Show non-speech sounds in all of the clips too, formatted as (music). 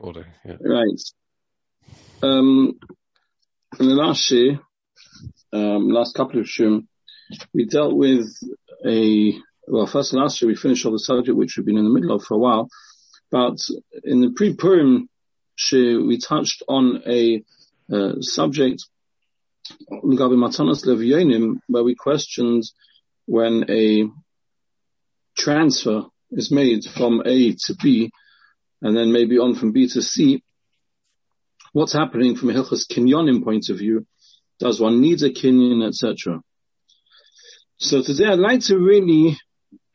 order. Yeah. Right. Um, in the last year, um, last couple of shum, we dealt with a, well, first last year we finished all the subject which we've been in the middle of for a while, but in the pre-Purim shir, we touched on a uh, subject where we questioned when a transfer is made from A to B, and then maybe on from B to C, what's happening from a Hilchas Kinyonim point of view? Does one need a Kinyon, etc.? So today I'd like to really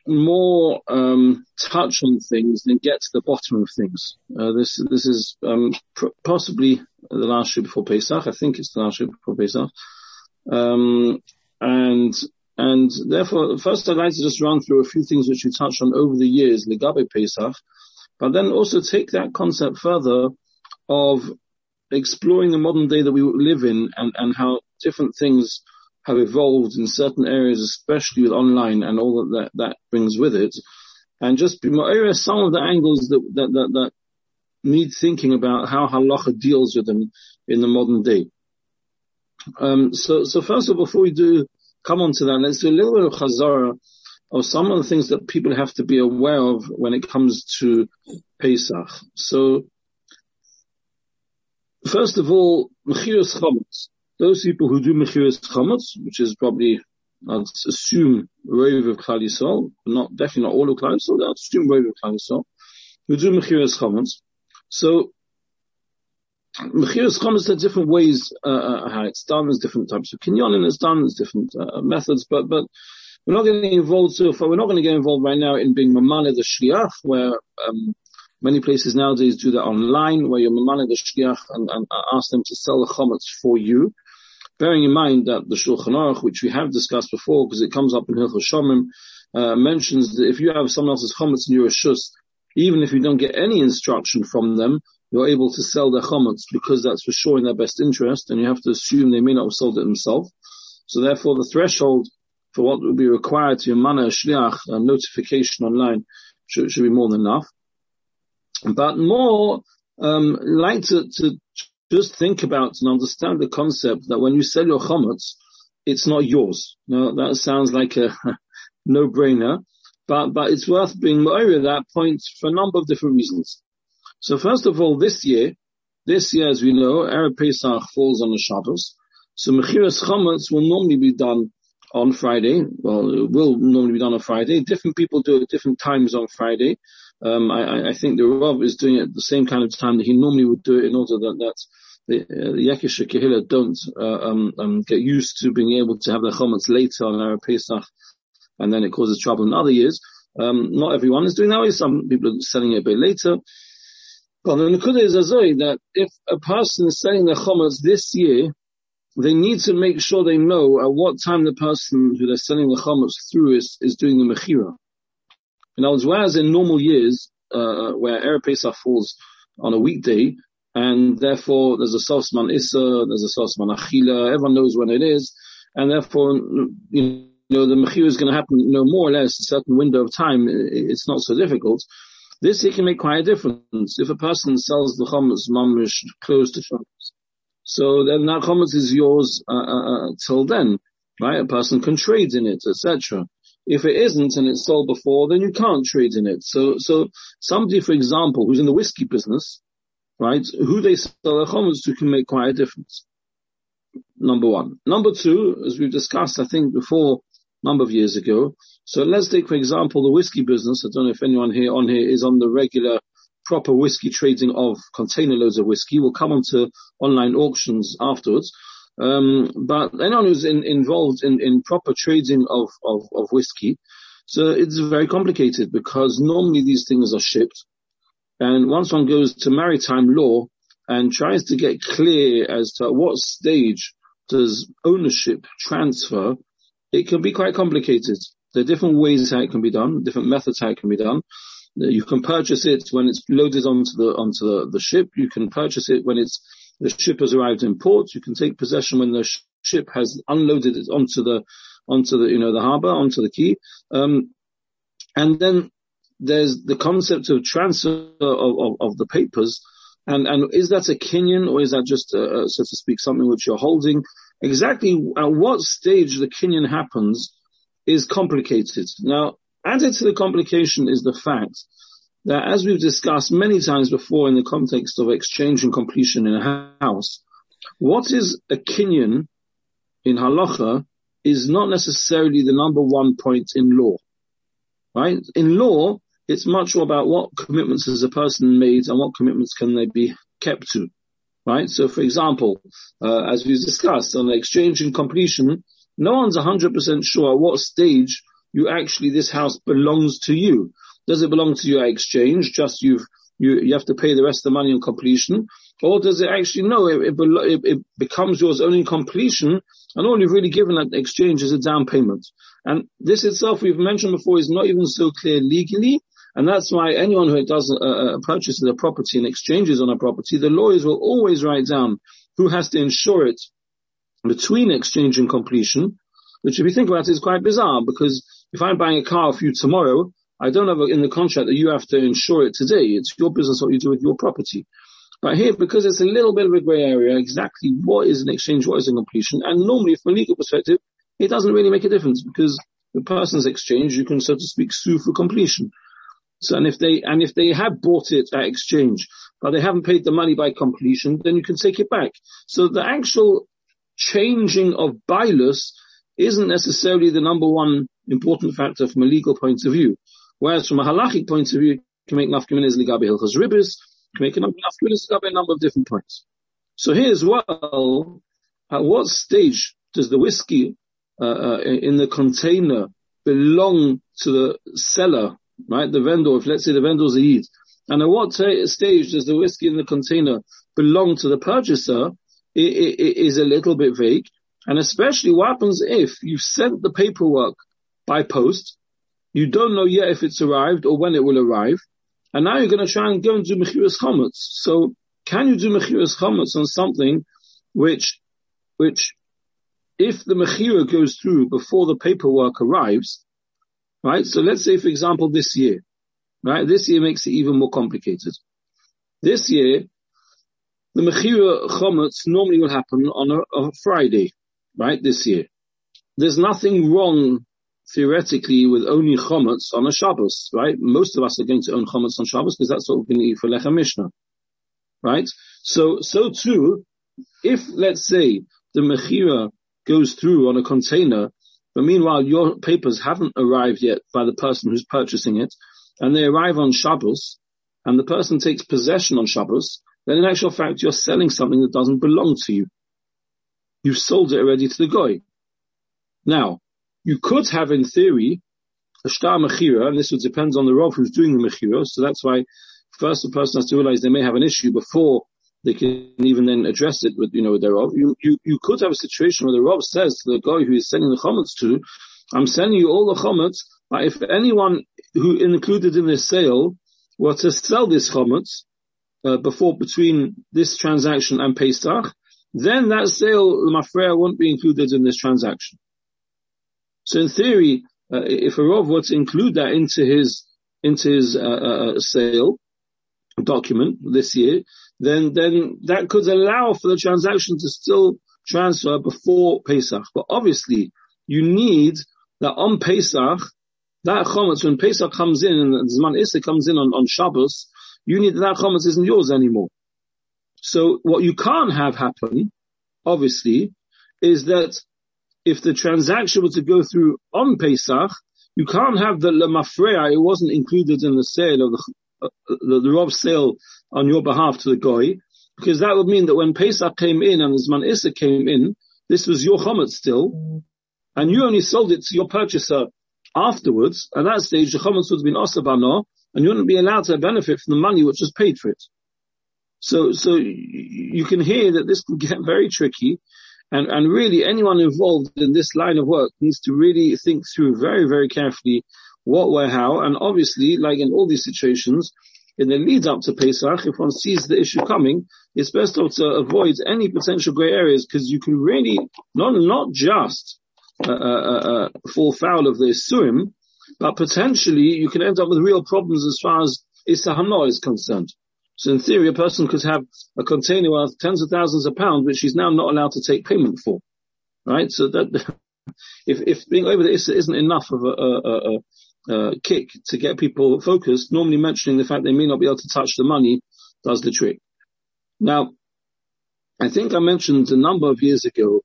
more um, touch on things and get to the bottom of things. Uh, this this is um, pr- possibly the last year before Pesach. I think it's the last year before Pesach, um, and and therefore, first I'd like to just run through a few things which we touched on over the years, Ligabe Pesach, but then also take that concept further of exploring the modern day that we live in and, and how different things have evolved in certain areas, especially with online and all that that, brings with it. And just be more some of the angles that, that, that, that need thinking about how halacha deals with them in the modern day. Um, so, so first of all, before we do come on to that, let's do a little bit of chazara of some of the things that people have to be aware of when it comes to Pesach. So, first of all, mechiras chametz. Those people who do mechiras chametz, which is probably, I'd assume, rove of Klal Yisrael, not definitely not all of Klal Yisrael, I'd assume of Klal Yisrael, who do mechiras chametz. So, Mechiras chametz, there are different ways uh, uh, how it's done. There's different types of kinyonim it's done. There's different uh, methods, but but we're not getting involved so far. We're not going to get involved right now in being mamane the shliach, where um, many places nowadays do that online, where you're mamane the shliach and, and ask them to sell the chametz for you. Bearing in mind that the Shulchan Aruch, which we have discussed before, because it comes up in Hilchos Shomim, uh, mentions that if you have someone else's chametz in your shus, even if you don't get any instruction from them, you're able to sell their chametz because that's for sure in their best interest, and you have to assume they may not have sold it themselves. So therefore, the threshold for what would be required to yamana shliach a notification online should, should, be more than enough. But more um, like to, to just think about and understand the concept that when you sell your chametz, it's not yours. Now that sounds like a (laughs) no-brainer, but but it's worth being aware of that point for a number of different reasons. So first of all, this year, this year, as we know, Erev Pesach falls on the Shabbos. So Mechiras Chametz will normally be done on Friday. Well, it will normally be done on Friday. Different people do it at different times on Friday. Um, I, I, think the Rav is doing it at the same kind of time that he normally would do it in order that, that the, uh, the Yekish Kehillah don't uh, um, um, get used to being able to have the chametz later on Erev Pesach, and then it causes trouble in other years. Um, not everyone is doing that way. Some people are selling it a bit later. Well, the Nakuda is that if a person is selling the chomas this year, they need to make sure they know at what time the person who they're selling the chomas through is, is doing the mechira. In other words, whereas in normal years, uh, where Erev Pesach falls on a weekday, and therefore there's a Sosman Issa, there's a Sosman Achila, everyone knows when it is, and therefore, you know, the mechira is going to happen, you know, more or less a certain window of time. It's not so difficult. This here can make quite a difference. If a person sells the chametz mamish close to Shabbos, so then that chametz is yours uh, uh, uh, till then, right? A person can trade in it, etc. If it isn't and it's sold before, then you can't trade in it. So, so somebody, for example, who's in the whiskey business, right? Who they sell their chametz to can make quite a difference. Number one. Number two, as we've discussed, I think before, a number of years ago. So let's take, for example, the whiskey business. I don't know if anyone here on here is on the regular proper whiskey trading of container loads of whiskey. We'll come on to online auctions afterwards. Um, but anyone who's in, involved in, in proper trading of, of, of whiskey, so it's very complicated because normally these things are shipped. And once one goes to maritime law and tries to get clear as to what stage does ownership transfer it can be quite complicated. There are different ways how it can be done, different methods how it can be done. You can purchase it when it's loaded onto the onto the, the ship. You can purchase it when it's the ship has arrived in port. You can take possession when the ship has unloaded it onto the onto the you know the harbour, onto the quay. Um, and then there's the concept of transfer of, of, of the papers And, and is that a kinyan or is that just, uh, so to speak, something which you're holding? Exactly at what stage the kinyan happens is complicated. Now, added to the complication is the fact that as we've discussed many times before in the context of exchange and completion in a house, what is a kinyan in halacha is not necessarily the number one point in law. Right? In law, it's much more about what commitments has a person made and what commitments can they be kept to. Right? So for example, uh, as we've discussed on exchange and completion, no one's 100% sure at what stage you actually, this house belongs to you. Does it belong to you at exchange? Just you've, you, you have to pay the rest of the money on completion? Or does it actually, no, it, it, it becomes yours only in completion and all you've really given at exchange is a down payment. And this itself, we've mentioned before, is not even so clear legally, and that's why anyone who does a, a purchases a property and exchanges on a property, the lawyers will always write down who has to insure it between exchange and completion, which if you think about it is quite bizarre because if I'm buying a car for you tomorrow, I don't have in the contract that you have to insure it today. It's your business what you do with your property. But here, because it's a little bit of a grey area, exactly what is an exchange, what is a completion, and normally from a legal perspective, it doesn't really make a difference because the person's exchange, you can so to speak sue for completion. So, and if they, and if they have bought it at exchange, but they haven't paid the money by completion, then you can take it back. So the actual changing of bilus isn't necessarily the number one important factor from a legal point of view. Whereas from a halachic point of view, you can make nafkamin is ligabi hilchas ribis, can make a number of different points. So here as well, at what stage does the whiskey uh, uh, in the container belong to the seller right? The vendor, if let's say the vendor's a Yid, and at what t- stage does the whiskey in the container belong to the purchaser it, it, it is a little bit vague. And especially what happens if you've sent the paperwork by post, you don't know yet if it's arrived or when it will arrive, and now you're going to try and go and do mechiras chametz. So can you do mechiras chametz on something which, which, if the mechira goes through before the paperwork arrives, Right? So let's say, for example, this year, right? This year makes it even more complicated. This year, the Mechira Chometz normally will happen on a, a, Friday, right? This year. There's nothing wrong theoretically with owning Chometz on a Shabbos, right? Most of us are going to own Chometz on Shabbos because that's what we're going to eat for Lechem Mishneh, right? So, so too, if let's say the Mechira goes through on a container but meanwhile, your papers haven't arrived yet by the person who's purchasing it, and they arrive on Shabbos, and the person takes possession on Shabbos, then in actual fact, you're selling something that doesn't belong to you. You've sold it already to the guy. Now, you could have in theory a star mechira, and this would depend on the Rav who's doing the mechira, so that's why first the person has to realize they may have an issue before they can even then address it with, you know, with their Rav. You, you, you could have a situation where the Rav says to the guy who is sending the chametz to, I'm sending you all the chametz, but if anyone who included in this sale were to sell this chametz, uh, before, between this transaction and Pesach, then that sale, mafreya, won't be included in this transaction. So in theory, uh, if a Rav were to include that into his, into his, uh, uh, uh sale document this year, then, then that could allow for the transaction to still transfer before Pesach. But obviously, you need that on Pesach, that chometz, when Pesach comes in and Zman Issa comes in on, on Shabbos, you need that chometz isn't yours anymore. So what you can't have happen, obviously, is that if the transaction was to go through on Pesach, you can't have the lemafreya, it wasn't included in the sale of the, uh, the, the sale on your behalf to the goy, because that would mean that when Pesach came in and Zman Issa came in, this was your chometz still, and you only sold it to your purchaser afterwards. At that stage, the chometz would have been osabano, and you wouldn't be allowed to benefit from the money which was paid for it. So, so you can hear that this can get very tricky, and, and really anyone involved in this line of work needs to really think through very, very carefully what, where, how, and obviously, like in all these situations, in the lead up to Pesach, if one sees the issue coming, it's best to avoid any potential grey areas because you can really not not just uh, uh, uh, uh, fall foul of the Surim, but potentially you can end up with real problems as far as Isahano is concerned. So in theory, a person could have a container worth tens of thousands of pounds, which he's now not allowed to take payment for. Right? So that, (laughs) if, if being over the Issa isn't enough of a, a, a, a, kick to get people focused, normally mentioning the fact they may not be able to touch the money does the trick. Now, I think I mentioned a number of years ago,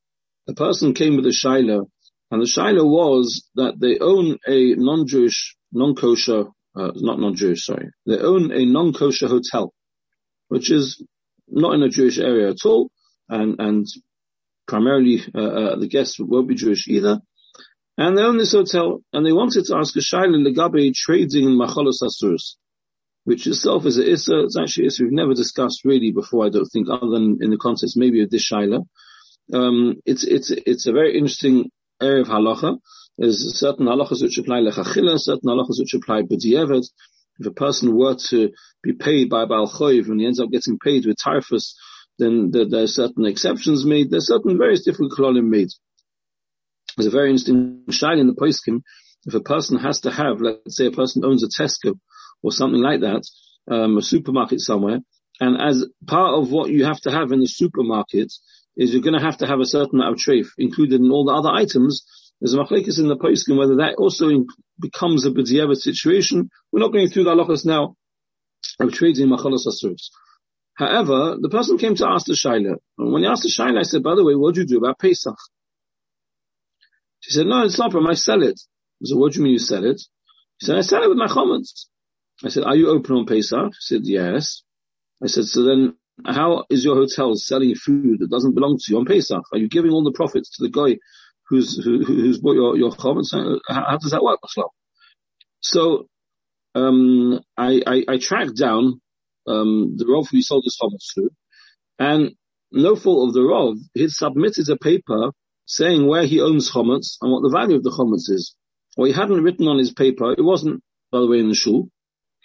a person came with a shaila, and the shaila was that they own a non-Jewish, non-kosher, uh, not non-Jewish, sorry, they own a non-kosher hotel, which is not in a Jewish area at all, and, and primarily uh, uh, the guests won't be Jewish either. And they own this hotel, and they wanted to ask a shaila legabe trading in machalos asurus which itself is a issa. It's actually issa we've never discussed really before. I don't think, other than in the context maybe of this shaila. Um, it's it's it's a very interesting area of halacha. There's certain halachas which apply lechachila, certain halachas which apply b'diavad. If a person were to be paid by Baal and he ends up getting paid with typhus, then there, there, are certain exceptions made. There's certain various different kololim made. There's a very interesting shaila in the poskim. If a person has to have, let's say a person owns a Tesco or something like that, um, a supermarket somewhere. And as part of what you have to have in the supermarket is you're going to have to have a certain amount of treif included in all the other items. There's a machlekes in the poskim whether that also becomes a b'diavad situation. We're not going through the halachas now of trading machalos asuros. However, the person came to ask the shaila. And when he asked the shaila, I said, by the way, what do you do about Pesach? She said, no, it's not from I sell it. I said, what do you mean you sell it? She said, I sell it with my chomets. I said, are you open on Pesach? She said, yes. I said, so then how is your hotel selling food that doesn't belong to you on Pesach? Are you giving all the profits to the guy who's, who, who's bought your, your chametz? How, how, does that work? So, um, I, I, I, tracked down, um, the Rav who sold this chametz to, and no fault of the Rav, he submitted a paper saying where he owns chametz and what the value of the chametz is. Well, he hadn't written on his paper, it wasn't, by the way, in the shul,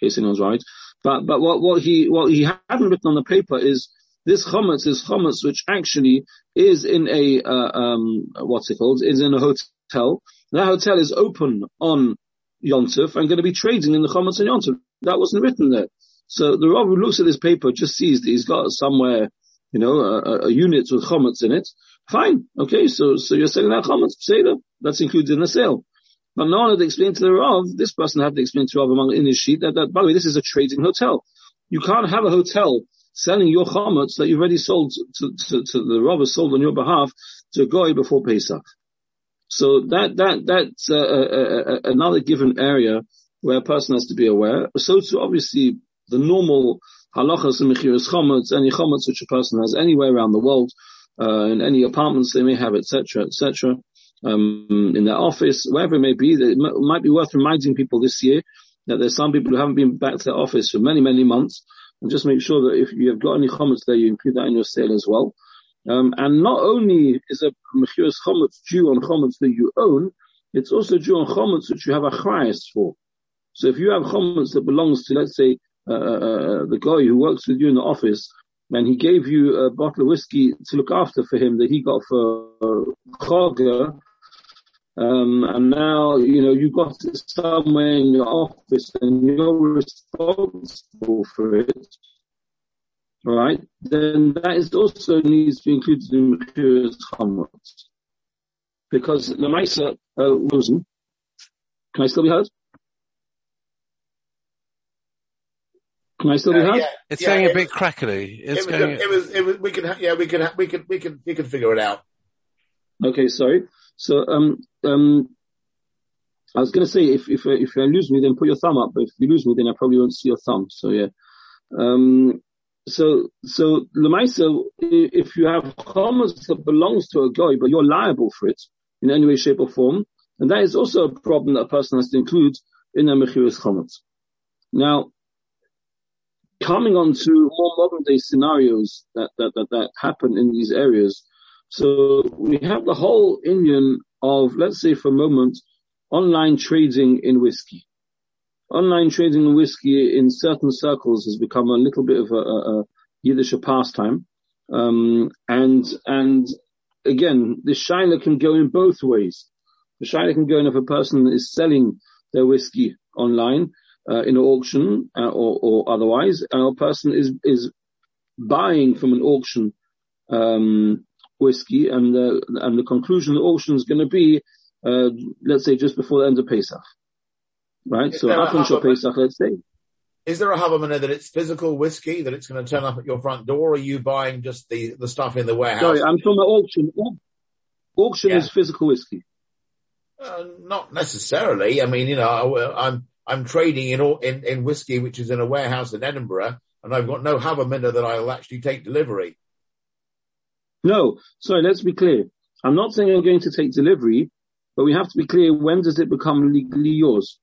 case anyone's right. But but what what he what he hadn't written on the paper is this chametz is chametz which actually is in a uh, um what's it called is in a hotel. That hotel is open on Yontef and going to be trading in the chametz on Yontef. That wasn't written there. So the Rav who looks at this paper just sees that he's got somewhere, you know, a, a unit with chametz in it. Fine, okay. So so you're selling that chametz, that that's included in the sale. But no one had explained to the Rav, this person had to explain to Rav among in his sheet that, that, by the way, this is a trading hotel. You can't have a hotel selling your chametz that you've already sold to, to, to the has sold on your behalf to a guy before Pesach. So that, that, that's uh, uh, uh, another given area where a person has to be aware. So to obviously the normal halachas and mechiras chametz, any chametz which a person has anywhere around the world, uh, in any apartments they may have, etc., etc um, in their office, wherever it may be. It might be worth reminding people this year that there's some people who haven't been back to their office for many, many months. And just make sure that if you have got any chametz there, you include that in your sale as well. Um, and not only is a mechiras chametz due on chametz that you own, it's also due on chametz which you have a chayas for. So if you have chametz that belongs to, let's say, uh, uh, uh, the guy who works with you in the office, and he gave you a bottle of whiskey to look after for him that he got for uh, um, and now, you know, you've got it somewhere in your office and you're responsible for it, right? Then that is also needs to be included in Mechiras chametz. Because the Maisa, uh, Rosen, can I still be heard? Can I still be heard? Yeah, it's yeah, getting it a bit was, crackly. It's it was, going... it was, it was, we could, yeah, we could, we could, we could, we could, we could figure it out. Okay, sorry. So, um, um, I was going to say, if, if, if you lose me, then put your thumb up. But if you lose me, then I probably won't see your thumb. So yeah. Um, so, so, Lemaisa, if you have chametz that belongs to a guy, but you're liable for it in any way, shape or form, and that is also a problem that a person has to include in a mechiras chametz. Now, coming on to more modern day scenarios that, that, that, that happen in these areas, so we have the whole Indian of, let's say for a moment, online trading in whiskey. Online trading in whiskey in certain circles has become a little bit of a, a, a Yiddish pastime. Um, and, and again, the shaila can go in both ways. The shaila can go in if a person is selling their whiskey online, uh, in an auction uh, or, or, otherwise, and a person is is buying from an auction um, whiskey, and the and the conclusion of the auction is going to be, uh, let's say, just before the end of Pesach, right? Is so until Pesach, let's say. Is there a havamina that it's physical whiskey that it's going to turn up at your front door, or are you buying just the, the stuff in the warehouse? Sorry, I'm from the auction. Auction yeah. is physical whiskey. Uh, not necessarily. I mean, you know, I'm I'm trading in, in in whiskey which is in a warehouse in Edinburgh, and I've got no havamina that I'll actually take delivery. No, sorry, let's be clear. I'm not saying I'm going to take delivery, but we have to be clear, when does it become legally yours?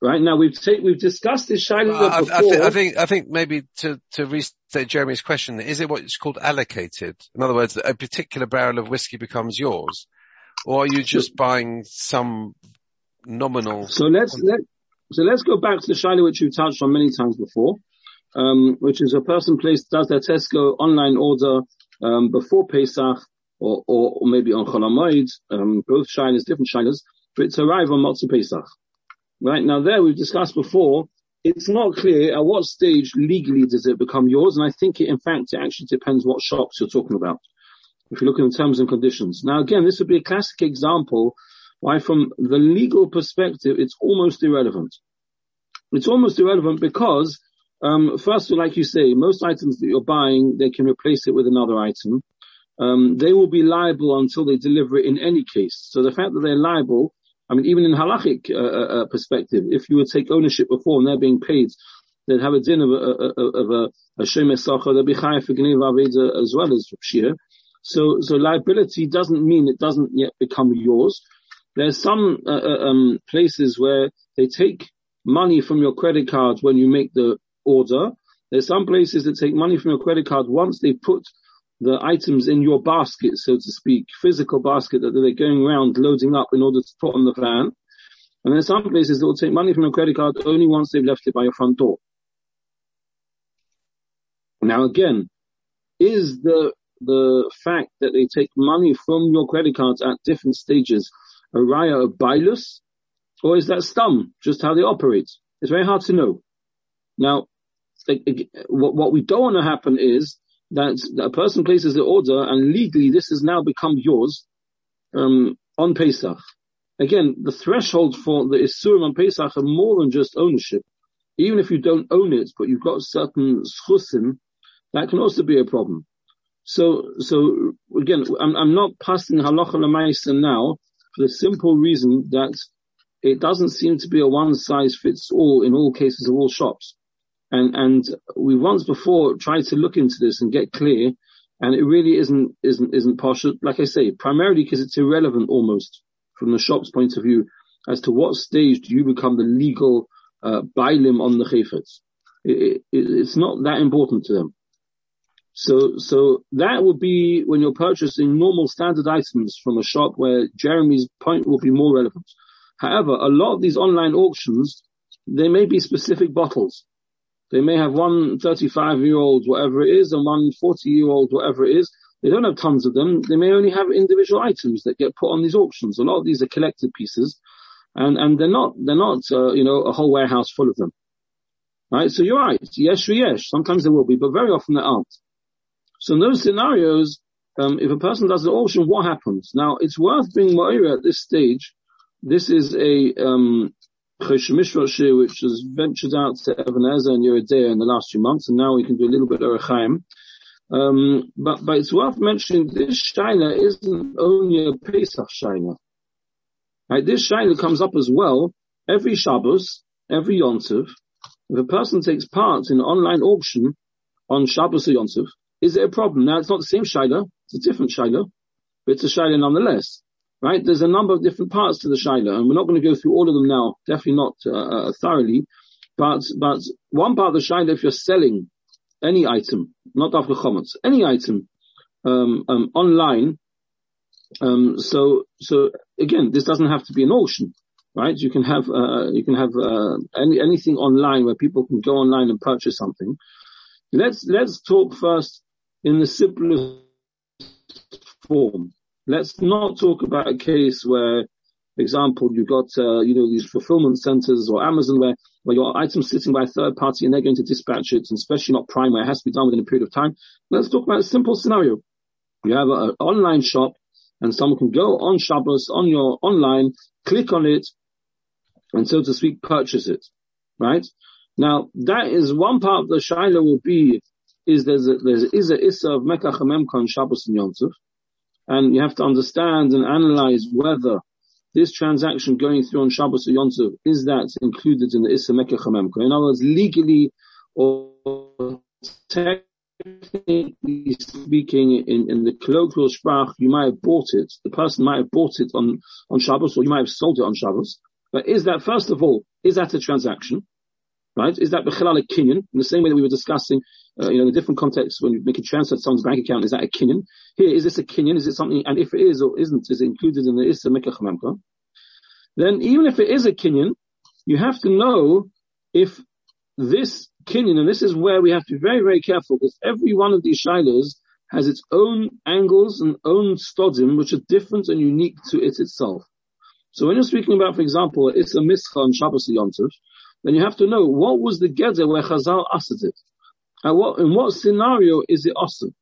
Right now, we've we've discussed this Shiloh before. I, I, think, I think, I think maybe to, to restate Jeremy's question, is it what's called allocated? In other words, a particular barrel of whiskey becomes yours? Or are you just buying some nominal? So let's, let, so let's go back to the Shiloh which you've touched on many times before um, which is a person placed does their Tesco online order um, before Pesach or, or, or, maybe on Chol um, both shiners, different shiners, for it to arrive on Motzei Pesach. Right now, there we've discussed before. It's not clear at what stage legally does it become yours, and I think it, in fact, it actually depends what shops you're talking about. If you look at the terms and conditions. Now, again, this would be a classic example why, from the legal perspective, it's almost irrelevant. It's almost irrelevant because um, first, like you say, most items that you're buying, they can replace it with another item. Um, they will be liable until they deliver it in any case. So the fact that they're liable, I mean, even in halachic uh, uh, uh perspective, if you would take ownership before and they're being paid, they'd have a din of a, of a, a shemesacha, they'll be high for Gnev as well as Shir. So, so liability doesn't mean it doesn't yet become yours. There's some uh, uh, um, places where they take money from your credit cards when you make the order. There's some places that take money from your credit card once they put the items in your basket, so to speak, physical basket that they're going around loading up in order to put on the van. And there's some places that will take money from your credit card only once they've left it by your front door. Now again, is the the fact that they take money from your credit cards at different stages a raya of bailus, or is that stum, just how they operate? It's very hard to know. Now, what, we don't want to happen is that a person places the order and legally this has now become yours um, on Pesach. Again, the threshold for the Isurim on Pesach are more than just ownership. Even if you don't own it, but you've got certain schusim, that can also be a problem. So, so again, I'm, I'm not passing halacha lemaisa now for the simple reason that it doesn't seem to be a one size fits all in all cases of all shops. And, and we once before tried to look into this and get clear, and it really isn't, isn't, isn't partial. Like I say, primarily because it's irrelevant almost from the shop's point of view as to what stage do you become the legal, uh, bailim on the chayfetz. It, it, it's not that important to them. So, so that would be when you're purchasing normal standard items from a shop where Jeremy's point will be more relevant. However, a lot of these online auctions, they may be specific bottles. They may have one 35 year old, whatever it is, and one 40 year old, whatever it is. They don't have tons of them. They may only have individual items that get put on these auctions. A lot of these are collected pieces and, and they're not, they're not, uh, you know, a whole warehouse full of them. Right? So you're right. Yes, yes. Sometimes there will be, but very often there aren't. So in those scenarios, um, if a person does an auction, what happens? Now, it's worth being more at this stage. This is a, um, Which has ventured out to Even HaEzer and Yoreh Deah in the last few months, and now we can do a little bit of Rechaim. Um, but, but it's worth mentioning this Shaila isn't only a Pesach Shaila. Right, this Shaila comes up as well every Shabbos, every Yontiv. If a person takes part in an online auction on Shabbos or Yontiv, is it a problem? Now it's not the same Shaila, it's a different Shaila, but it's a Shaila nonetheless right? There's a number of different parts to the Shaila, and we're not going to go through all of them now, definitely not uh, uh, thoroughly. But but one part of the Shaila, if you're selling any item, not after Chometz, any item um, um, online, um, so so again, this doesn't have to be an auction, right? You can have uh, you can have uh, any anything online where people can go online and purchase something. Let's let's talk first in the simplest form let's not talk about a case where For example, you've got, uh, you know, these fulfillment centers or Amazon where, where your item's sitting by a third party and they're going to dispatch it, and especially not Prime where it has to be done within a period of time. Let's talk about a simple scenario. You have an online shop and someone can go on Shabbos on your online, click on it, and so to speak, purchase it. Right? Now, that is one part of the Shaila will be, is there's a, there's is a Issa of Mekach on Shabbos and Yom and you have to understand and analyze whether this transaction going through on Shabbos or Yom is that included in the Issa Mekach In other words, legally or technically speaking, in, in the colloquial sprach, you might have bought it. The person might have bought it on, on Shabbos or you might have sold it on Shabbos. But is that, first of all, is that a transaction? Right? Is that a Kinyan? In the same way that we were discussing, uh, you know, in a different context when you make a transfer to someone's bank account, is that a Kinyan? Here, is this a Kinyan? Is it something, and if it is or isn't, is it included in the Issa Mikach Then even if it is a Kinyan, you have to know if this Kinyan, and this is where we have to be very, very careful, because every one of these shilas has its own angles and own stodim, which are different and unique to it itself. So when you're speaking about, for example, it's a mischa on Shabbos Yom then you have to know what was the geder where Chazal asked it. And what, in what scenario is it awesome?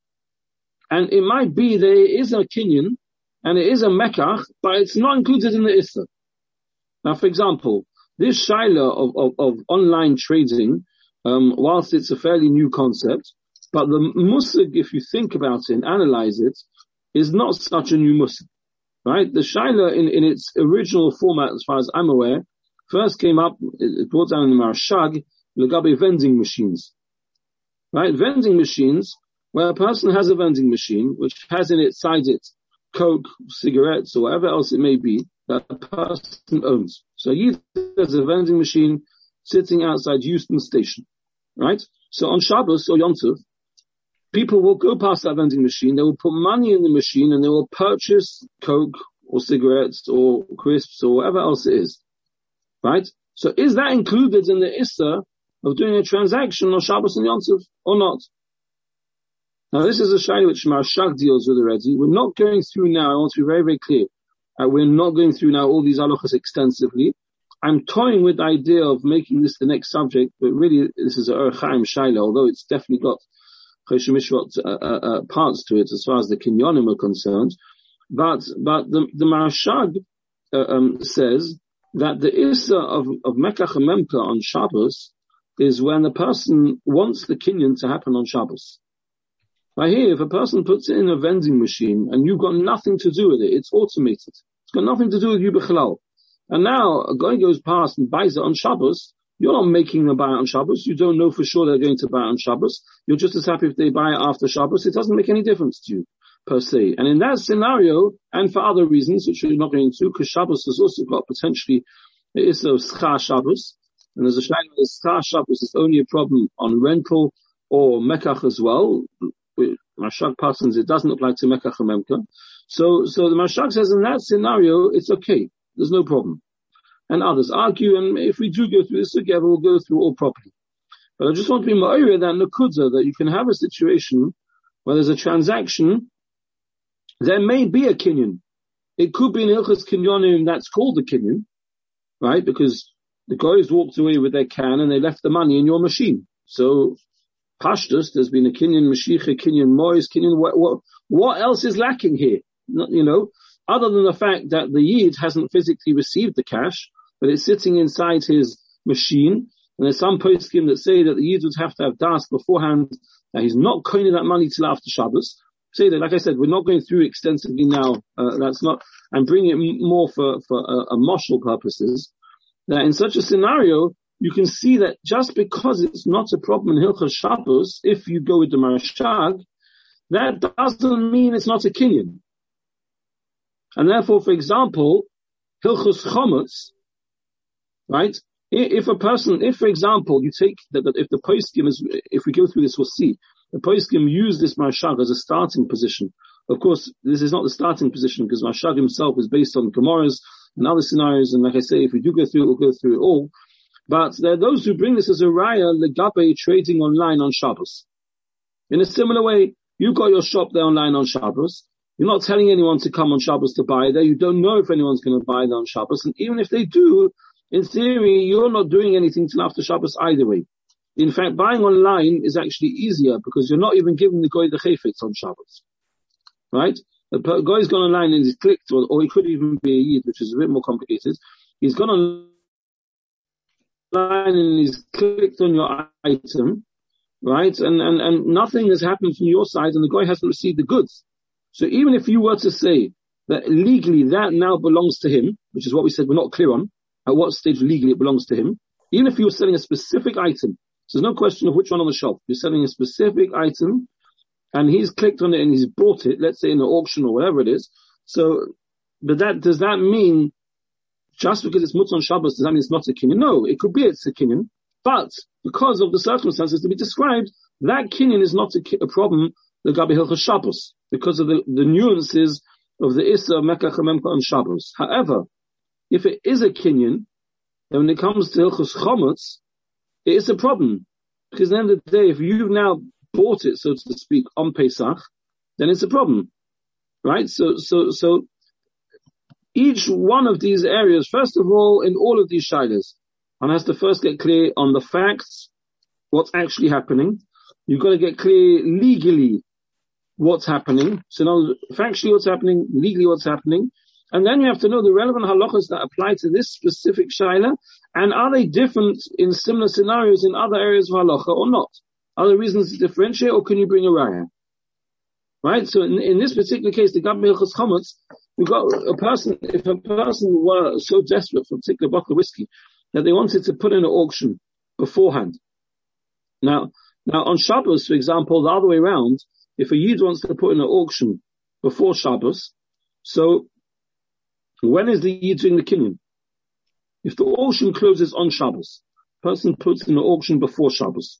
And it might be there is a kinyan, and it is a mekach, but it's not included in the Issa. Now, for example, this shaila of, of, of, online trading, um, whilst it's a fairly new concept, but the musig, if you think about it and analyze it, is not such a new musig. Right? The shaila in, in its original format, as far as I'm aware, First came up, it brought down in the Maharsham, Legabe vending machines. Right? Vending machines, where a person has a vending machine, which has in its side it Coke, cigarettes, or whatever else it may be, that a person owns. So he has a vending machine sitting outside Euston Station. Right? So on Shabbos or Yom Tov, people will go past that vending machine, they will put money in the machine and they will purchase Coke or cigarettes or crisps or whatever else it is. Right? So is that included in the Issa of doing a transaction on Shabbos and Yom Tov or not? Now this is a shayla which Maharsham deals with already. We're not going through now, I want to be very, very clear. Uh, we're not going through now all these halachas extensively. I'm toying with the idea of making this the next subject, but really this is a Orach Chaim Shaila, although it's definitely got Choshen Mishpat uh, uh, uh, parts to it as far as the Kinyonim are concerned. But, but the, the Maharsham uh, um, says that the Issa of, of Memka on Shabbos is when a person wants the Kinyan to happen on Shabbos. Right here, if a person puts it in a vending machine and you've got nothing to do with it, it's automated. It's got nothing to do with you b'chalal. And now a guy goes past and buys it on Shabbos, you're not making them buy on Shabbos. You don't know for sure they're going to buy on Shabbos. You're just as happy if they buy it after Shabbos. It doesn't make any difference to you per se. And in that scenario, and for other reasons, which we're not going into, because Shabbos has also got potentially, it is a Scha Shabbos, and there's a shayla that Scha Shabbos is only a problem on rental or Mekach as well. Mashak Parsons, it doesn't apply to Mekach Memka. So, so the Maharsham says in that scenario, it's okay. There's no problem. And others argue, and if we do go through this together, we'll go through all properly. But I just want to be more that Nakudza, that you can have a situation where there's a transaction there may be a kinyan. It could be an ilchas kinyonim that's called a kinyan, right? Because the guys walked away with their can and they left the money in your machine. So, pashtus, there's been a kinyan mashiach, kinyan mois, kinyan, what, what, what else is lacking here? You know, other than the fact that the yid hasn't physically received the cash, but it's sitting inside his machine. And there's some poskim that say that the yid would have to have das beforehand that he's not coining that money till after Shabbos say that, like I said, we're not going through extensively now. Uh, that's not. I'm bringing it more for for a, a martial purposes. That in such a scenario, you can see that just because it's not a problem in Hilchas Shabbos, if you go with the Maharsham, that doesn't mean it's not a kinyan. And therefore, for example, Hilchas Chometz, right? If a person, if for example, you take that, that if the poskim is, if we go through this, we'll see the Poskim use this Maharsham as a starting position. Of course, this is not the starting position because Maharsham himself is based on Gemara's and other scenarios. And like I say, if we do go through it, we'll go through it all. But there are those who bring this as a raya legabe trading online on Shabbos. In a similar way, you've got your shop there online on Shabbos. You're not telling anyone to come on Shabbos to buy there. You don't know if anyone's going to buy there on Shabbos. And even if they do, in theory, you're not doing anything till after Shabbos either way. In fact, buying online is actually easier because you're not even giving the guy the chayfetz on Shabbos. Right? The guy's gone online and he's clicked, or, or he could even be a yid, which is a bit more complicated. He's gone online and he's clicked on your item, right? And, and, and nothing has happened from your side and the guy hasn't received the goods. So even if you were to say that legally that now belongs to him, which is what we said we're not clear on, at what stage legally it belongs to him, even if you were selling a specific item, so there's no question of which one on the shelf. You're selling a specific item and he's clicked on it and he's bought it, let's say in an auction or whatever it is. So, but that, does that mean just because it's Mutzon Shabbos, does that mean it's not a kinyan? No, it could be it's a kinyan, but because of the circumstances to be described, that kinyan is not a, a problem, the Gabi Hilchah Shabbos, because of the, the nuances of the Issa, Mecca, Chamemka, on Shabbos. However, if it is a kinyan, then when it comes to Hilchos Chomutz, it is a problem. Because at the end of the day, if you've now bought it, so to speak, on Pesach, then it's a problem. Right? So, so, so, each one of these areas, first of all, in all of these shilas, one has to first get clear on the facts, what's actually happening. You've got to get clear legally what's happening. So now, factually what's happening, legally what's happening. And then you have to know the relevant halachas that apply to this specific shaila, and are they different in similar scenarios in other areas of halacha or not? Are there reasons to differentiate, or can you bring a raya? Right? So in, in this particular case, the Gab Milchus Chametz, we've got a person, if a person were so desperate for a particular bottle of whiskey that they wanted to put in an auction beforehand. Now, now on Shabbos, for example, the other way around, if a Yid wants to put in an auction before Shabbos, so when is the Yid doing the kinyan? If the auction closes on Shabbos, person puts in the auction before Shabbos,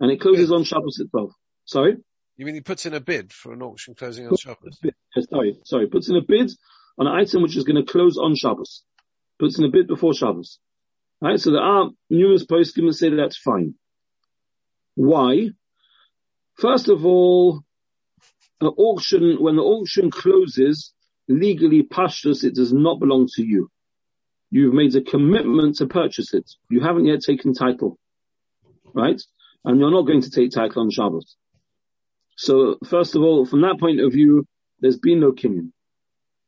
and it closes on Shabbos itself. Sorry? You mean he puts in a bid for an auction closing on Shabbos? Sorry, sorry. Puts in a bid on an item which is going to close on Shabbos. Puts in a bid before Shabbos. Right? So there are numerous posts to say that that's fine. Why? First of all, an auction, when the auction closes, legally pashtus, it does not belong to you. You've made a commitment to purchase it. You haven't yet taken title. Right? And you're not going to take title on Shabbos. So first of all, from that point of view, there's been no kinyan.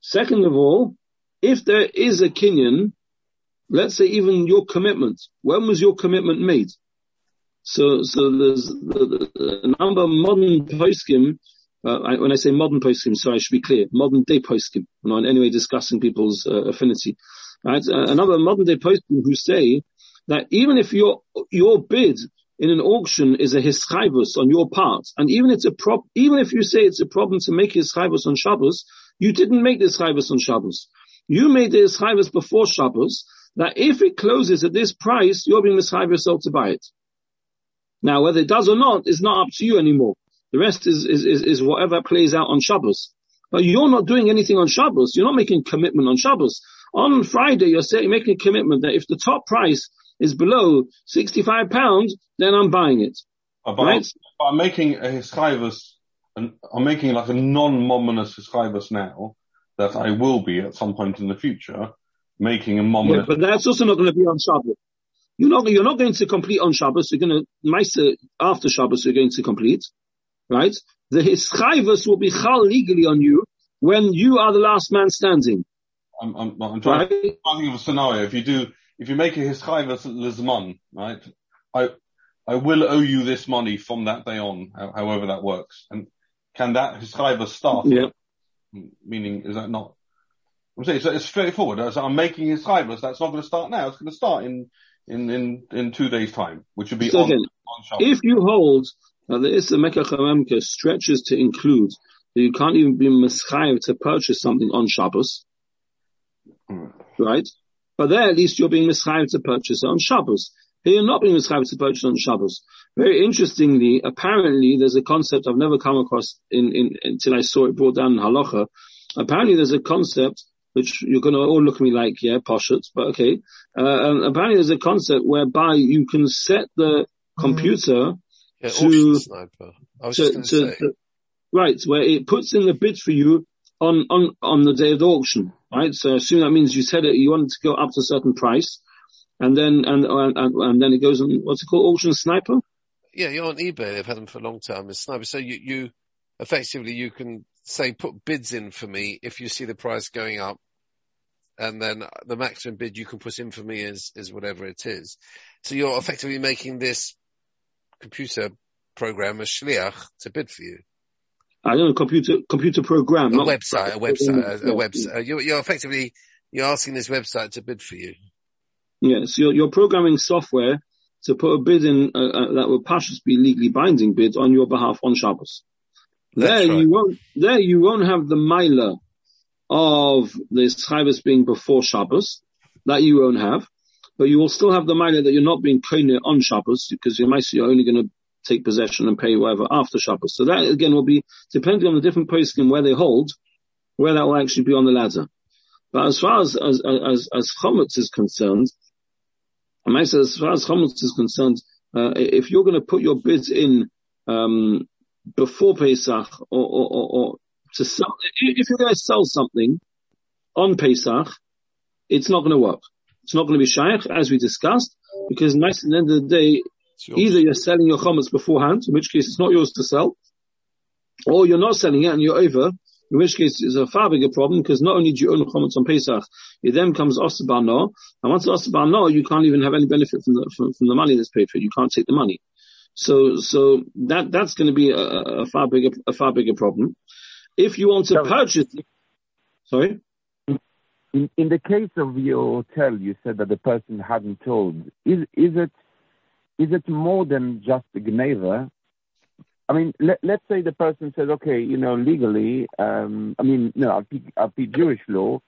Second of all, if there is a kinyan, let's say even your commitment, when was your commitment made? So, so there's a number of modern poskim uh, I, when I say modern poskim, so I should be clear, modern day poskim. I'm not in any way discussing people's uh, affinity. Right? Uh, another modern day poskim who say that even if your your bid in an auction is a hischayvus on your part, and even it's a prop, even if you say it's a problem to make hischayvus on Shabbos, you didn't make this hischayvus on Shabbos. You made the hischayvus before Shabbos. That if it closes at this price, you're being yourself to buy it. Now, whether it does or not is not up to you anymore. The rest is, is, is, is whatever plays out on Shabbos. But you're not doing anything on Shabbos. You're not making commitment on Shabbos. On Friday, you're saying, making a commitment that if the top price is below 65 pounds, then I'm buying it. Uh, but, right? I'm, I'm making a hischayvus, I'm making like a non-mominous hischayvus now, that I will be at some point in the future, making a mominous. Yeah, but that's also not going to be on Shabbos. You're not, you're not going to complete on Shabbos. You're going to, Meister, after Shabbos, you're going to complete right? The hischayvus will be chal legally on you when you are the last man standing. I'm, I'm, I'm trying, right? to think of a scenario. If you do, if you make a hischayvus lizman, right? I, I will owe you this money from that day on, however that works. And can that hischayvus start? Yeah. Meaning, is that not? I'm saying it's straightforward. So I'm making hischayvus. That's not going to start now. It's going to start in in in in two days' time, which would be so on, again, on If you hold now the Issa Mecca Chamemka stretches to include that you can't even be mischayev to purchase something on Shabbos. Mm. Right? But there at least you're being mischayev to purchase it on Shabbos. Here you're not being mischayev to purchase on Shabbos. Very interestingly, apparently there's a concept I've never come across in, in, until I saw it brought down in Halacha. Apparently there's a concept which you're going to all look at me like, yeah, poshut, but okay. Uh, apparently there's a concept whereby you can set the computer yeah, to, sniper. I was to, just to, to, right, where it puts in the bid for you on, on, on the day of the auction, right? So I assume that means you said it, you wanted to go up to a certain price, and then, and, and, and then it goes on, what's it called, auction sniper? Yeah, you're on eBay. They've had them for a long time as sniper. So you, you, effectively you can say put bids in for me if you see the price going up and then the maximum bid you can put in for me is, is whatever it is. So you're effectively making this computer program a shliach to bid for you. I don't know, computer, computer program. A website, a website, a, a website. You're, you're effectively, you're asking this website to bid for you. Yes, you're, you're programming software to put a bid in uh, uh, that will possibly be legally binding bid on your behalf on Shabbos. That's there right. you won't, there you won't have the miler of this Shabbos being before Shabbos. That you won't have. But you will still have the miler that you're not being koine on Shabbos because you're you're only going to take possession and pay whatever after Shabbos. So that again will be depending on the different poskim where they hold, where that will actually be on the ladder. But as far as, as, as, as Chometz is concerned, I as far as Chometz is concerned, uh, if you're going to put your bids in, um, before Pesach or, or, or, or to sell, if you're going to sell something on Pesach, it's not going to work. It's not going to be shaykh, as we discussed, because nice at the end of the day, either you're selling your chametz beforehand, in which case it's not yours to sell, or you're not selling it and you're over, in which case it's a far bigger problem because not only do you own chametz on Pesach, it then comes assur b'hanaah, and once assur b'hanaah, you can't even have any benefit from the, from, from the money that's paid for. You can't take the money. So, so that, that's going to be a, a far bigger, a far bigger problem. If you want to purchase, sorry? In, in the case of your hotel, you said that the person hadn't told. Is is it is it more than just a gneva? I mean, let, let's say the person says, okay, you know, legally, um, I mean, no, I'll be, I'll be Jewish law.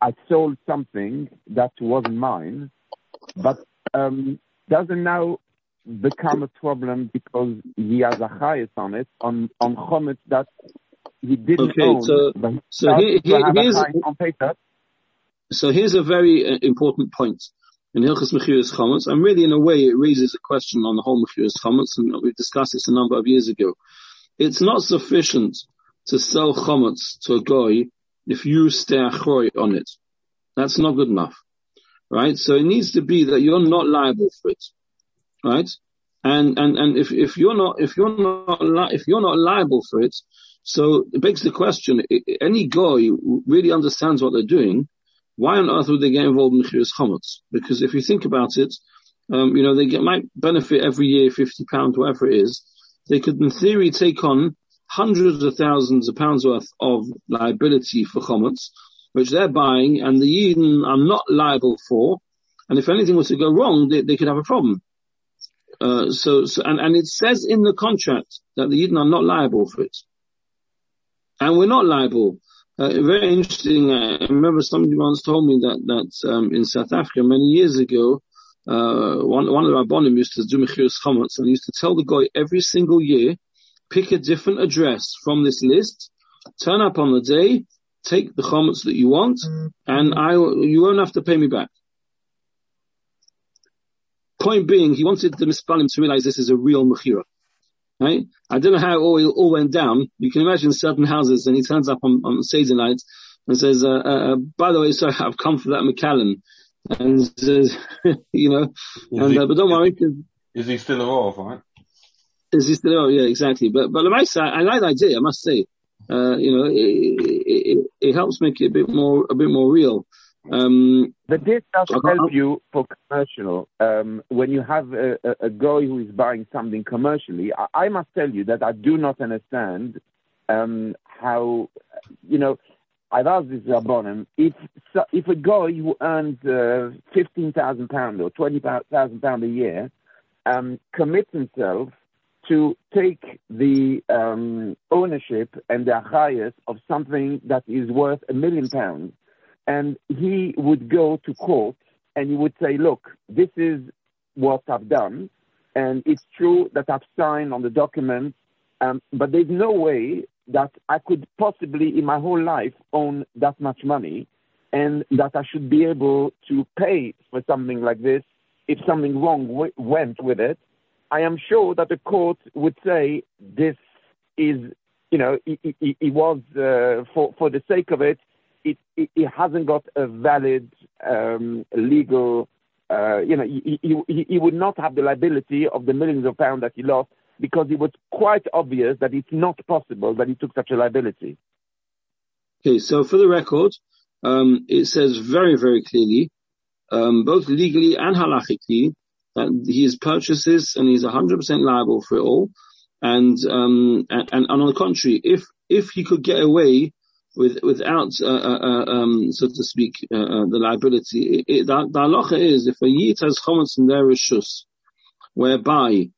I sold something that wasn't mine, but um, doesn't now become a problem because he has a highest on it on on chometz that he didn't Okay, own. so- but he so started here- to here- have here's- on paper. So here's a very uh, important point in Hilchas Mechiras Chametz, and really in a way it raises a question on the whole Mechiras Chametz, and we've discussed this a number of years ago. It's not sufficient to sell Chametz to a guy if you stay achroy on it. That's not good enough, right? So it needs to be that you're not liable for it, right? And and and if if you're not if you're not li- if you're not liable for it, so it begs the question: any guy really understands what they're doing why on earth would they get involved in Chiras Chametz? Because if you think about it, um, you know, they get, might benefit every year, 50 pounds, whatever it is. They could in theory take on hundreds of thousands of pounds worth of liability for Chametz, which they're buying and the Yidden are not liable for. And if anything was to go wrong, they, they could have a problem. Uh, so, so, and, and it says in the contract that the Yidden are not liable for it. And we're not liable. Uh, very interesting. Uh, I remember somebody once told me that that um, in South Africa many years ago, uh, one one of our bonim used to do mechiras chametz and used to tell the guy every single year, pick a different address from this list, turn up on the day, take the chametz that you want, and I you won't have to pay me back. Point being, he wanted the mispalim to realize this is a real mechira. Right? I don't know how it all, all went down. You can imagine certain houses and he turns up on, on Seder night and says, uh, uh, by the way, sorry, (laughs) I've come for that Macallan. And says, (laughs) you know, Is, and, he, uh, but don't worry. is he still alive, right? is he still, oh yeah, exactly. But, but I, say, I like the idea, I must say. Uh, you know, it, it, it, it helps make it a bit more, a bit more real. Um, But this does help you for commercial. Um, when you have a, a, a guy who is buying something commercially, I, I must tell you that I do not understand um, how, you know, I've asked this Rabbonim, if, if a guy who earns uh, 15,000 pounds or 20,000 pounds a year um, commits himself to take the um, ownership and the achrayus of something that is worth a million pounds, and he would go to court and he would say, look, this is what I've done, and it's true that I've signed on the document, um, but there's no way that I could possibly in my whole life own that much money and that I should be able to pay for something like this if something wrong w- went with it. I am sure that the court would say this is, you know, it, it, it was uh, for, for the sake of it, it, it, it hasn't got a valid um, legal. Uh, you know, he, he, he would not have the liability of the millions of pounds that he lost because it was quite obvious that it's not possible that he took such a liability. Okay, so for the record, um, it says very, very clearly, um, both legally and halachically, that he has purchases and he's 100% liable for it all. And, um, and, and, on the contrary, if, if he could get away with, without, uh, uh, uh, um, so to speak, uh, uh the liability. It, it, the, halacha is if a yid has chometz in their rishus, whereby,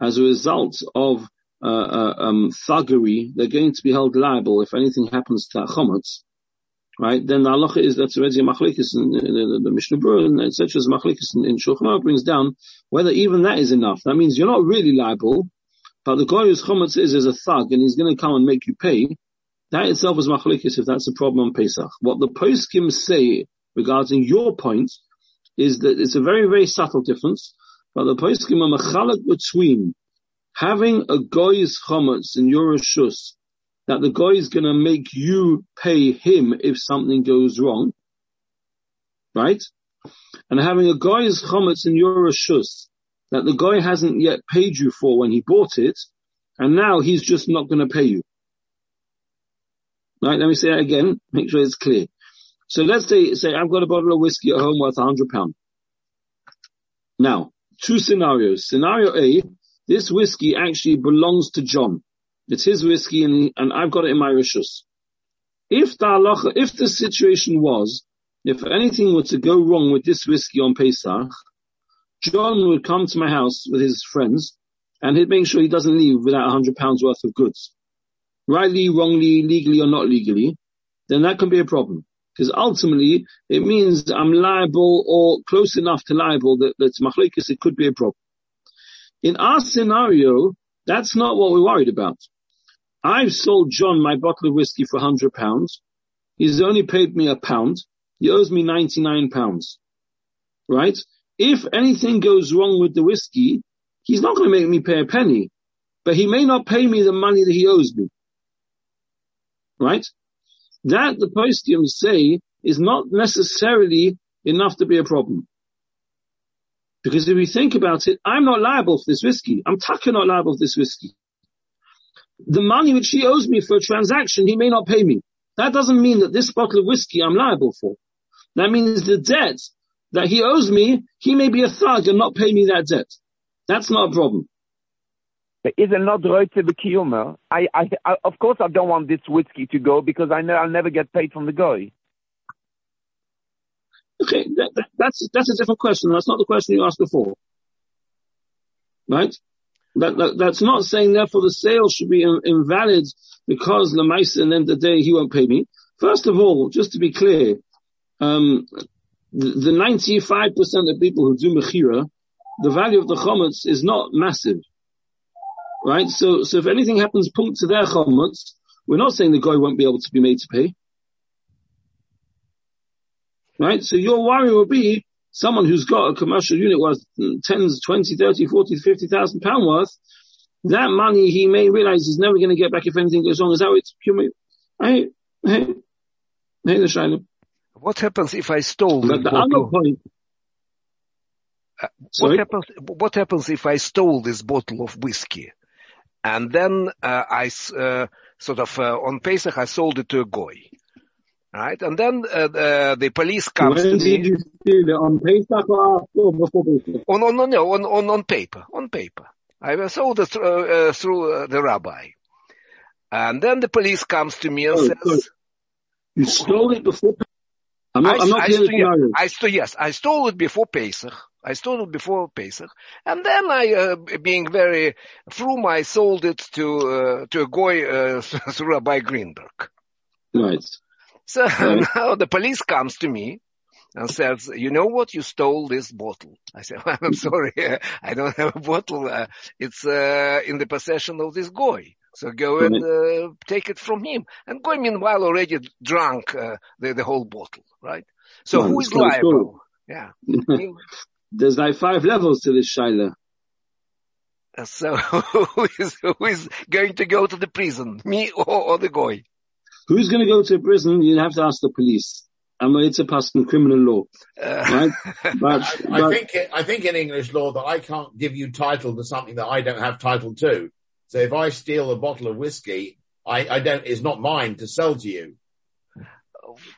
as a result of uh, um, thuggery, they're going to be held liable if anything happens to that chometz. Right, then the halacha is that's already a machlokes in, the Mishnah Berurah and etc. is machlokes in, in Shulchan brings down whether even that is enough. That means you're not really liable, but the guy whose chometz is is a thug and he's going to come and make you pay. That itself is machlokes if that's a problem on Pesach. What the poskim say regarding your point is that it's a very, very subtle difference, but the poskim are machalik between having a goy's chometz in your rishus that the guy is going to make you pay him if something goes wrong, right? And having a guy's chametz in your reshus that the guy hasn't yet paid you for when he bought it, and now he's just not going to pay you. Right? Let me say that again. Make sure it's clear. So let's say, say I've got a bottle of whiskey at home worth hundred pound. Now, two scenarios. Scenario A, this whiskey actually belongs to John. It's his whiskey and, and I've got it in my rishus. If the halacha, if the situation was, if anything were to go wrong with this whiskey on Pesach, John would come to my house with his friends and he'd make sure he doesn't leave without hundred pounds worth of goods rightly, wrongly, legally or not legally, then that can be a problem. Because ultimately, it means I'm liable or close enough to liable that that's machlokes, it could be a problem. In our scenario, that's not what we're worried about. I've sold John my bottle of whiskey for hundred pounds. He's only paid me a pound. He owes me 99 pounds. Right? If anything goes wrong with the whiskey, he's not going to make me pay a penny, but he may not pay me the money that he owes me right? That the poskim say is not necessarily enough to be a problem. Because if we think about it, I'm not liable for this whiskey. I'm Taka not liable for this whiskey. The money which he owes me for a transaction, he may not pay me. That doesn't mean that this bottle of whiskey I'm liable for. That means the debt that he owes me, he may be a thug and not pay me that debt. That's not a problem. There is a not roitze b'kiyumer. I, I, I, of course, I don't want this whiskey to go because I know I'll never get paid from the guy. Okay, that, that's that's a different question. That's not the question you asked before, right? That, that that's not saying therefore the sale should be in, invalid because the mice and then the day he won't pay me. First of all, just to be clear, um, the ninety five percent of people who do mechira, the value of the chometz is not massive right? So, so if anything happens, punct to their chomutz, we're not saying the guy won't be able to be made to pay. Right? So your worry will be someone who's got a commercial unit worth tens, 20, 30, 40, 50,000 pound worth. That money he may realize he's never going to get back if anything goes wrong. Is how it's pure. Hey, hey, hey, the. What happens if I stole? But the other point. Uh, what happens, what happens if I stole this bottle of whiskey? And then uh, I uh, sort of uh, on Pesach I sold it to a goy, right? And then uh, the, the police comes when to me. You steal it? On Pesach or Pesach? No, on, on, on paper, on paper. I sold it through, uh, uh, through the rabbi. And then the police comes to me and oh, says, sorry. "You stole it before." I'm not, I, I'm not I, I stole, yes, I stole it before Pesach. I stole it before Pesach, and then I, uh, being very frum, I sold it to uh, to a guy uh, (laughs) through Rabbi Greenberg. Nice. So (laughs) now the police comes to me and says, "You know what? You stole this bottle." I said, well, (laughs) "I'm sorry, I don't have a bottle. Uh, it's uh, in the possession of this guy." So go and uh, take it from him. And Goy, meanwhile, already drank uh, the, the whole bottle, right? So no, who is liable? Yeah there's like five levels to this shaila. Uh, so (laughs) who is, who is going to go to the prison, me or, or the guy? Who's going to go to prison? You'd have to ask the police. I mean, it's a past criminal law, uh, right? but, (laughs) but, I think I think in English law that I can't give you title to something that I don't have title to. So if I steal a bottle of whiskey, I, I don't. It's not mine to sell to you.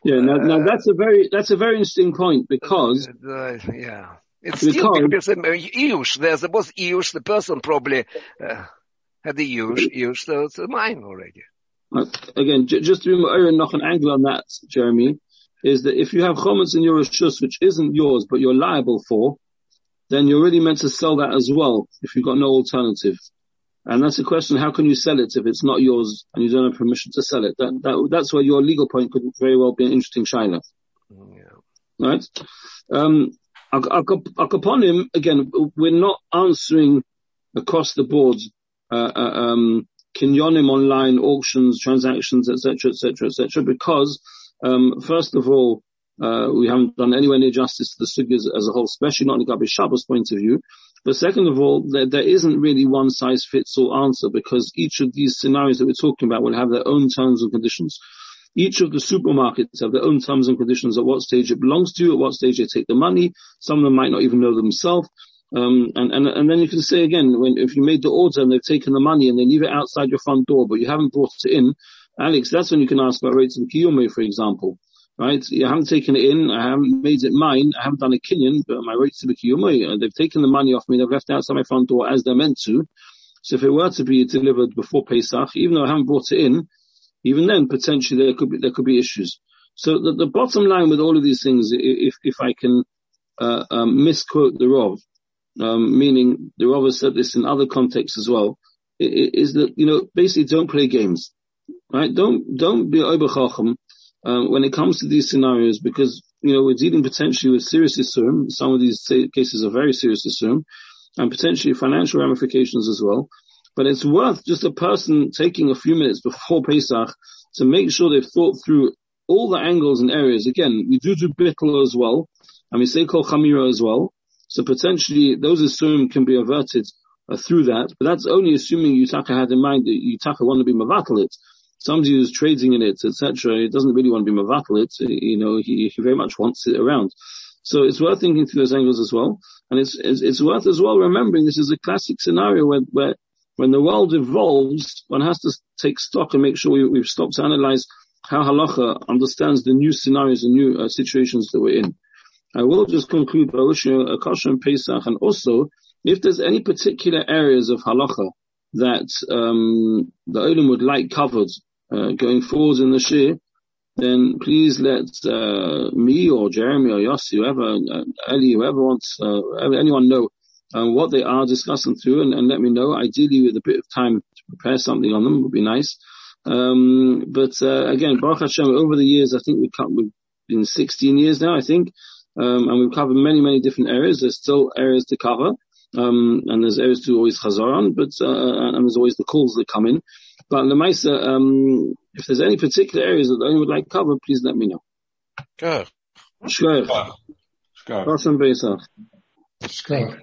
Yeah, now, now uh, that's a very that's a very interesting point because uh, yeah it's still Because- because um, Iush, there was Iush, the person probably uh, had the Iush, Iush, so it's mine already. uh, again, j- just to remember noch an angle on that, Jeremy, is that if you have chometz in your rishus which isn't yours but you're liable for, then you're really meant to sell that as well if you've got no alternative. And that's the question: How can you sell it if it's not yours and you don't have permission to sell it? That, that that's where your legal point could very well be an interesting shaila. Yeah. right? Um, Akaponim, again, we're not answering across the board, uh, uh, um, kinyonim online, auctions, transactions, etc., etc., etc., because, um, first of all, uh, we haven't done anywhere near justice to the sugyas as a whole, especially not in the Gabi Shabbos point of view. But second of all, there, there isn't really one size fits all answer because each of these scenarios that we're talking about will have their own terms and conditions. Each of the supermarkets have their own terms and conditions at what stage it belongs to, at what stage they take the money. Some of them might not even know themselves. Um, and, and, and then you can say again, when, if you made the order and they've taken the money and they leave it outside your front door, but you haven't brought it in, Alex, that's when you can ask about rates of kiyume, for example. Right? You haven't taken it in, I haven't made it mine, I haven't done a kinyan, but my rates to be kiyume, they've taken the money off me, they've left it outside my front door as they're meant to. So if it were to be delivered before Pesach, even though I haven't brought it in, even then potentially there could be there could be issues. So the, the bottom line with all of these things, if if I can uh, um, misquote the Rov, um, meaning the Rov has said this in other contexts as well, is that you know basically don't play games, right? Don't don't be overchacham um, when it comes to these scenarios because you know we're dealing potentially with serious isurim. Some of these cases are very serious isurim, and potentially financial ramifications as well. But it's worth just a person taking a few minutes before (laughs) Pesach to make sure they've thought through all the angles and areas. Again, we do do bittul as well, and we say kol chamira as well. So potentially those assume can be averted uh, through that, but that's only assuming Yutaka had in mind that Yutaka want to be mavatal it. Somebody who's trading in it, etc., he doesn't really want to be mavatal it. You know, he, he very much wants it around. So it's worth thinking through those angles as well. And it's, it's, it's worth as well remembering this is a classic scenario where, where when the world evolves, one has to take stock and make sure we, we've stopped to analyze how halacha understands the new scenarios and new uh, situations that we're in. I will just conclude by wishing a and Pesach, and also if there's any particular areas of halacha that um, the Olim would like covered uh, going forward in the shiur, then please let uh, me or Jeremy or Yossi, whoever, uh, Eli, whoever wants, uh, anyone know um, what they are discussing through and, and let me know. Ideally with a bit of time to prepare something on them would be nice. Um, but uh, again, Baruch Hashem, over the years, I think we've, come, we've been 16 years now, I think, um, and we've covered many, many different areas. There's still areas to cover, um, and there's areas to always chazar on, but uh, and there's always the calls that come in. But the Maisa, um, if there's any particular areas that anyone would like covered, please let me know. Go. Shkoyach. Go. Kosher and Pesach. Scott.